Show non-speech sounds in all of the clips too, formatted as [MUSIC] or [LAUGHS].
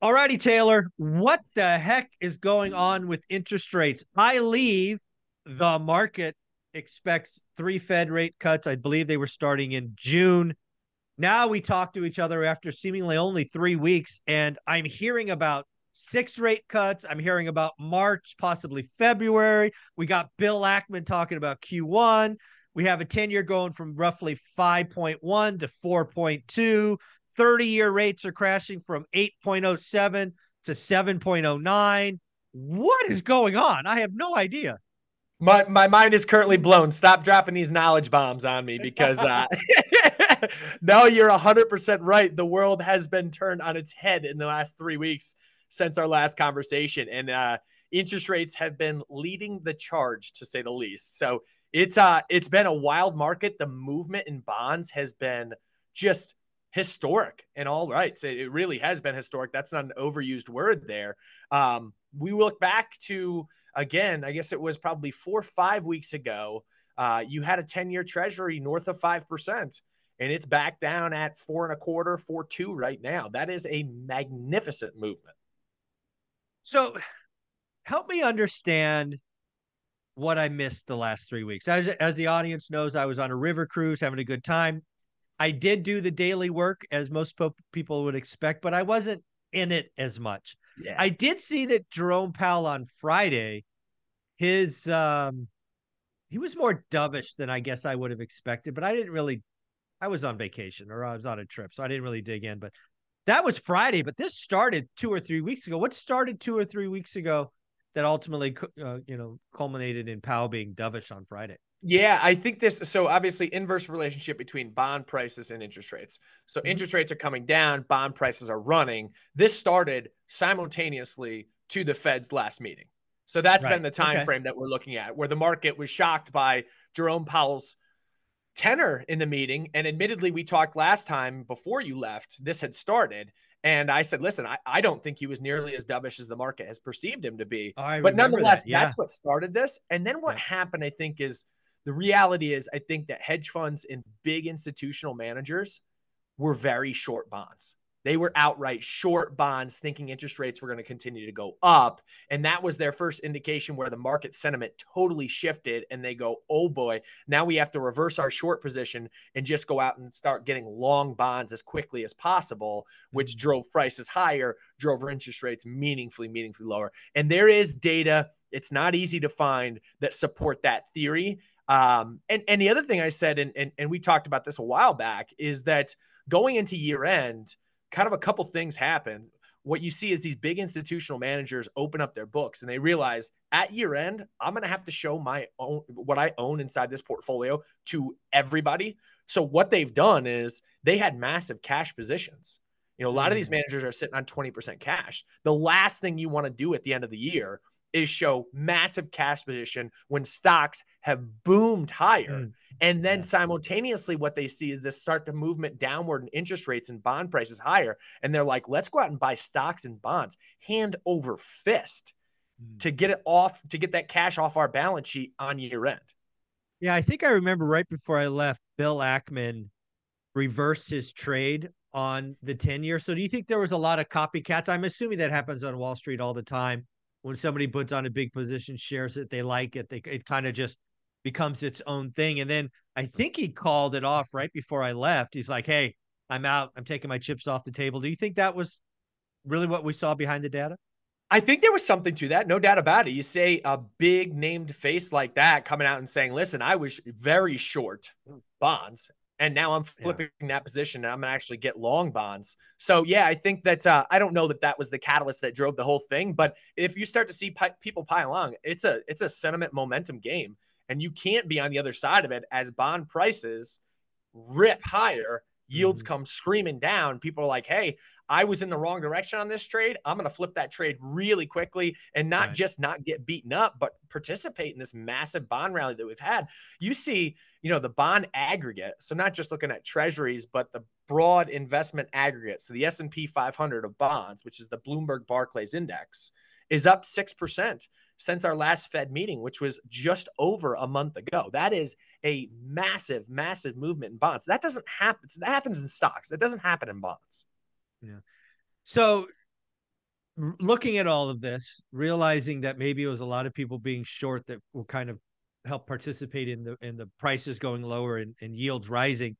All righty, Taylor. What the heck is going on with interest rates? I leave the market expects three Fed rate cuts. I believe they were starting in June. Now we talk to each other after seemingly only three weeks, and I'm hearing about six rate cuts. I'm hearing about March, possibly February. We got Bill Ackman talking about Q1. We have a 10 year going from roughly 5.1 to 4.2. 30 year rates are crashing from 8.07 to 7.09. What is going on? I have no idea. My, my mind is currently blown. Stop dropping these knowledge bombs on me because uh, [LAUGHS] no, you're 100% right. The world has been turned on its head in the last three weeks since our last conversation. And uh, interest rates have been leading the charge, to say the least. So it's uh it's been a wild market. The movement in bonds has been just historic and all right. So it really has been historic. That's not an overused word there. Um, we look back to again, I guess it was probably four or five weeks ago. Uh, you had a 10 year treasury north of 5%, and it's back down at four and a quarter, four two right now. That is a magnificent movement. So help me understand what I missed the last three weeks. As, as the audience knows, I was on a river cruise having a good time. I did do the daily work as most people would expect, but I wasn't in it as much. Yeah. I did see that Jerome Powell on Friday, his um he was more dovish than I guess I would have expected, but I didn't really I was on vacation or I was on a trip, so I didn't really dig in. But that was Friday, but this started two or three weeks ago. What started two or three weeks ago that ultimately, uh, you know, culminated in Powell being dovish on Friday? Yeah, I think this. So obviously, inverse relationship between bond prices and interest rates. So mm-hmm. interest rates are coming down, bond prices are running. This started simultaneously to the Fed's last meeting. So that's right. been the time okay. frame that we're looking at, where the market was shocked by Jerome Powell's tenor in the meeting. And admittedly, we talked last time before you left. This had started. And I said, listen, I, I don't think he was nearly as dovish as the market has perceived him to be. Oh, but nonetheless, that. yeah. that's what started this. And then what yeah. happened, I think, is – the reality is, I think that hedge funds and big institutional managers were very short bonds. They were outright short bonds, thinking interest rates were going to continue to go up. And that was their first indication where the market sentiment totally shifted. And they go, oh boy, now we have to reverse our short position and just go out and start getting long bonds as quickly as possible, which mm-hmm. drove prices higher, drove interest rates meaningfully, meaningfully lower. And there is data, it's not easy to find that support that theory. Um, and, and the other thing I said, and, and, and we talked about this a while back, is that going into year end, kind of a couple things happen. What you see is these big institutional managers open up their books and they realize at year end, I'm going to have to show my own what I own inside this portfolio to everybody. So what they've done is they had massive cash positions. You know, a lot of these mm. managers are sitting on 20% cash. The last thing you want to do at the end of the year is show massive cash position when stocks have boomed higher. Mm. And then simultaneously, what they see is this start to movement downward in interest rates and bond prices higher. And they're like, let's go out and buy stocks and bonds hand over fist mm. to get it off, to get that cash off our balance sheet on year end. Yeah, I think I remember right before I left, Bill Ackman reversed his trade on the 10 year. So do you think there was a lot of copycats? I'm assuming that happens on Wall Street all the time when somebody puts on a big position, shares it, they like it, they it kind of just becomes its own thing. And then I think he called it off right before I left. He's like, "Hey, I'm out. I'm taking my chips off the table." Do you think that was really what we saw behind the data? I think there was something to that, no doubt about it. You say a big named face like that coming out and saying, "Listen, I was very short hmm. bonds and now I'm flipping yeah. that position and I'm gonna actually get long bonds. So yeah, I think that uh, I don't know that that was the catalyst that drove the whole thing, but if you start to see pi- people pile on, it's a it's a sentiment momentum game, and you can't be on the other side of it as bond prices rip higher yields mm-hmm. come screaming down. People are like, hey, I was in the wrong direction on this trade. I'm going to flip that trade really quickly and not right. just not get beaten up, but participate in this massive bond rally that we've had. You see, you know, the bond aggregate. So not just looking at treasuries, but the broad investment aggregate. So the S&P 500 of bonds, which is the Bloomberg Barclays index, is up 6% since our last Fed meeting, which was just over a month ago. That is a massive, massive movement in bonds. That doesn't happen. That happens in stocks. That doesn't happen in bonds. Yeah. So looking at all of this, realizing that maybe it was a lot of people being short that will kind of help participate in the in the prices going lower and, and yields rising.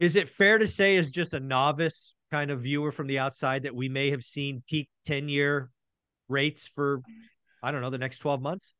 Is it fair to say, as just a novice kind of viewer from the outside, that we may have seen peak 10 year rates for, I don't know, the next 12 months?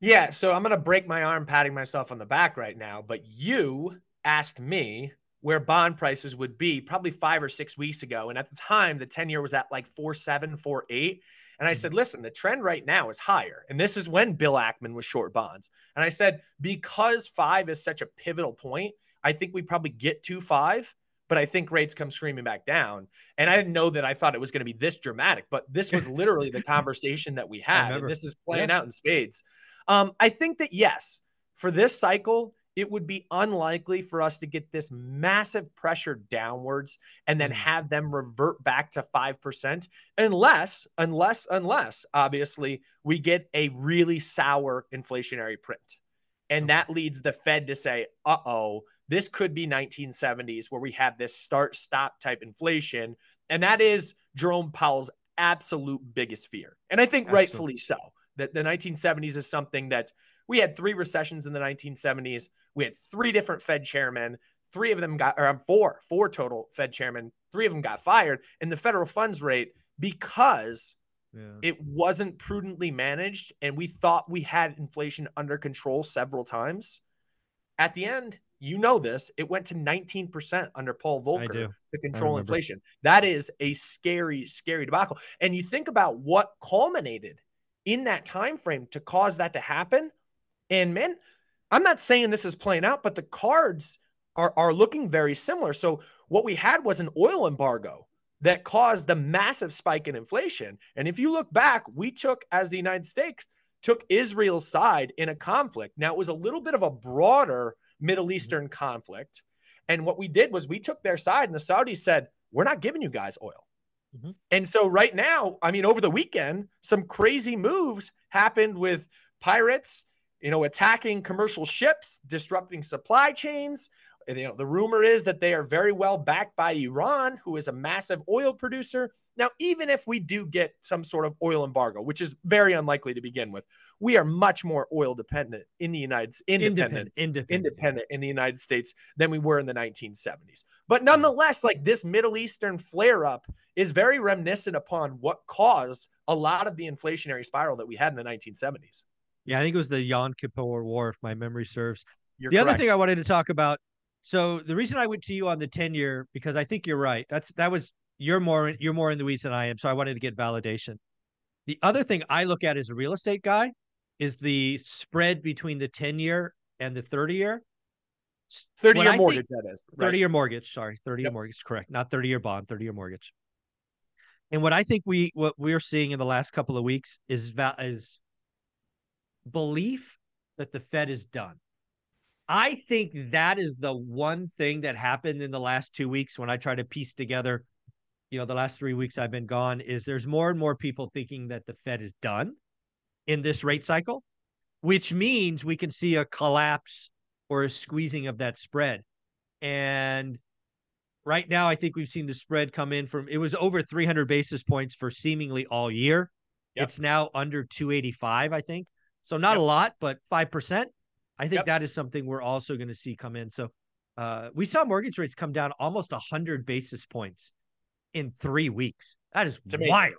Yeah. So I'm going to break my arm patting myself on the back right now. But you asked me where bond prices would be probably five or six weeks ago. And at the time, the 10 year was at like four seven, four eight. And I mm-hmm. said, listen, the trend right now is higher. And this is when Bill Ackman was short bonds. And I said, because five is such a pivotal point, I think we probably get to five, but I think rates come screaming back down. And I didn't know that I thought it was going to be this dramatic, but this was literally the [LAUGHS] conversation that we had. And this is playing yeah. out in spades. Um, I think that yes, for this cycle, it would be unlikely for us to get this massive pressure downwards and then mm. have them revert back to 5% unless unless unless obviously we get a really sour inflationary print and that leads the fed to say uh-oh this could be 1970s where we have this start stop type inflation. And that is Jerome Powell's absolute biggest fear. And I think Absolutely. rightfully so. That the 1970s is something that we had three recessions in the 1970s. We had three different Fed chairmen. Three of them got, or um, four, four total Fed chairmen. Three of them got fired. And the federal funds rate, because yeah. it wasn't prudently managed and we thought we had inflation under control several times, at the end, you know this. It went to 19% under Paul Volcker to control inflation. That is a scary, scary debacle. And you think about what culminated in that time frame to cause that to happen. And man, I'm not saying this is playing out, but the cards are, are looking very similar. So what we had was an oil embargo that caused the massive spike in inflation. And if you look back, we took as the United States took Israel's side in a conflict. Now it was a little bit of a broader Middle mm-hmm. Eastern conflict. And what we did was we took their side, and the Saudis said, We're not giving you guys oil. Mm-hmm. And so, right now, I mean, over the weekend, some crazy moves happened with pirates, you know, attacking commercial ships, disrupting supply chains. You know, the rumor is that they are very well backed by Iran, who is a massive oil producer. Now, even if we do get some sort of oil embargo, which is very unlikely to begin with, we are much more oil dependent in the United States, independent, independent, independent in the United States than we were in the 1970s. But mm. nonetheless, like this Middle Eastern flare up is very reminiscent upon what caused a lot of the inflationary spiral that we had in the 1970s. Yeah, I think it was the Yom Kippur War, if my memory serves. You're the correct. other thing I wanted to talk about. So the reason I went to you on the 10 year because I think you're right. That's that was you're more you're more in the weeds than I am, so I wanted to get validation. The other thing I look at as a real estate guy is the spread between the 10 year and the 30 year. 30 year mortgage, that is. Right? 30 year mortgage. Sorry. 30 year mortgage. Correct. Not 30 year bond, 30 year mortgage. And what I think we, what we're seeing in the last couple of weeks is, is belief that the Fed is done. I think that is the one thing that happened in the last two weeks when I try to piece together you know the last three weeks I've been gone is there's more and more people thinking that the Fed is done in this rate cycle, which means we can see a collapse or a squeezing of that spread. And right now, I think we've seen the spread come in from it was over 300 basis points for seemingly all year. Yep. It's now under 285, I think. So not yep. a lot, but five percent. I think yep. that is something we're also going to see come in. So uh, we saw mortgage rates come down almost 100 basis points in three weeks. That is it's wild.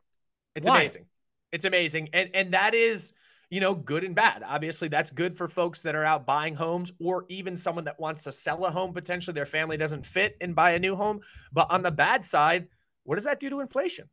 It's wild. amazing. It's amazing. And and that is, you know, good and bad. Obviously, that's good for folks that are out buying homes or even someone that wants to sell a home potentially their family doesn't fit and buy a new home. But on the bad side, what does that do to inflation?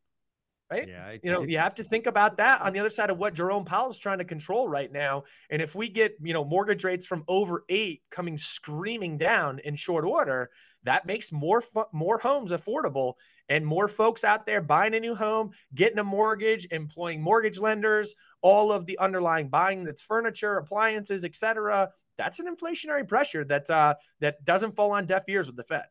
Right? Yeah, you know, you have to think about that on the other side of what Jerome Powell is trying to control right now. And if we get, you know, mortgage rates from over eight coming screaming down in short order, that makes more more homes affordable and more folks out there buying a new home, getting a mortgage, employing mortgage lenders, all of the underlying buying that's furniture, appliances, etc. That's an inflationary pressure that uh, that doesn't fall on deaf ears with the Fed.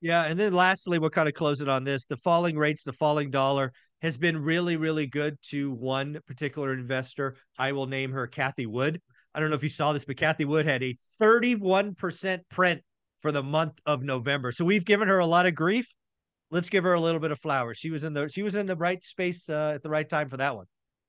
Yeah, and then lastly, we'll kind of close it on this: the falling rates, the falling dollar has been really, really good to one particular investor. I will name her Cathie Wood. I don't know if you saw this, but Cathie Wood had a 31% print for the month of November. So we've given her a lot of grief let's give her a little bit of flowers. She was in the she was in the right space uh, at the right time for that one.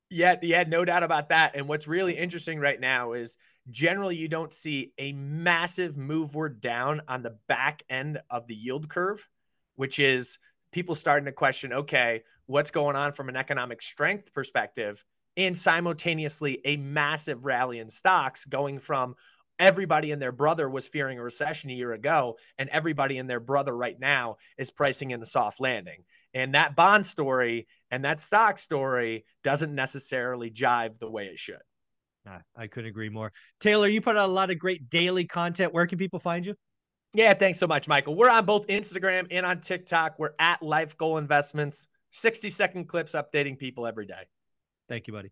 Yeah, yeah, no doubt about that. And what's really interesting right now is generally you don't see a massive moveward down on the back end of the yield curve, which is people starting to question, okay, what's going on from an economic strength perspective? And simultaneously a massive rally in stocks going from everybody and their brother was fearing a recession a year ago, and everybody and their brother right now is pricing in a soft landing. And that bond story and that stock story doesn't necessarily jive the way it should. I couldn't agree more. Taylor, you put out a lot of great daily content. Where can people find you? Yeah, thanks so much, Michael. We're on both Instagram and on TikTok. We're at Life Goal Investments. 60 second clips updating people every day. Thank you, buddy.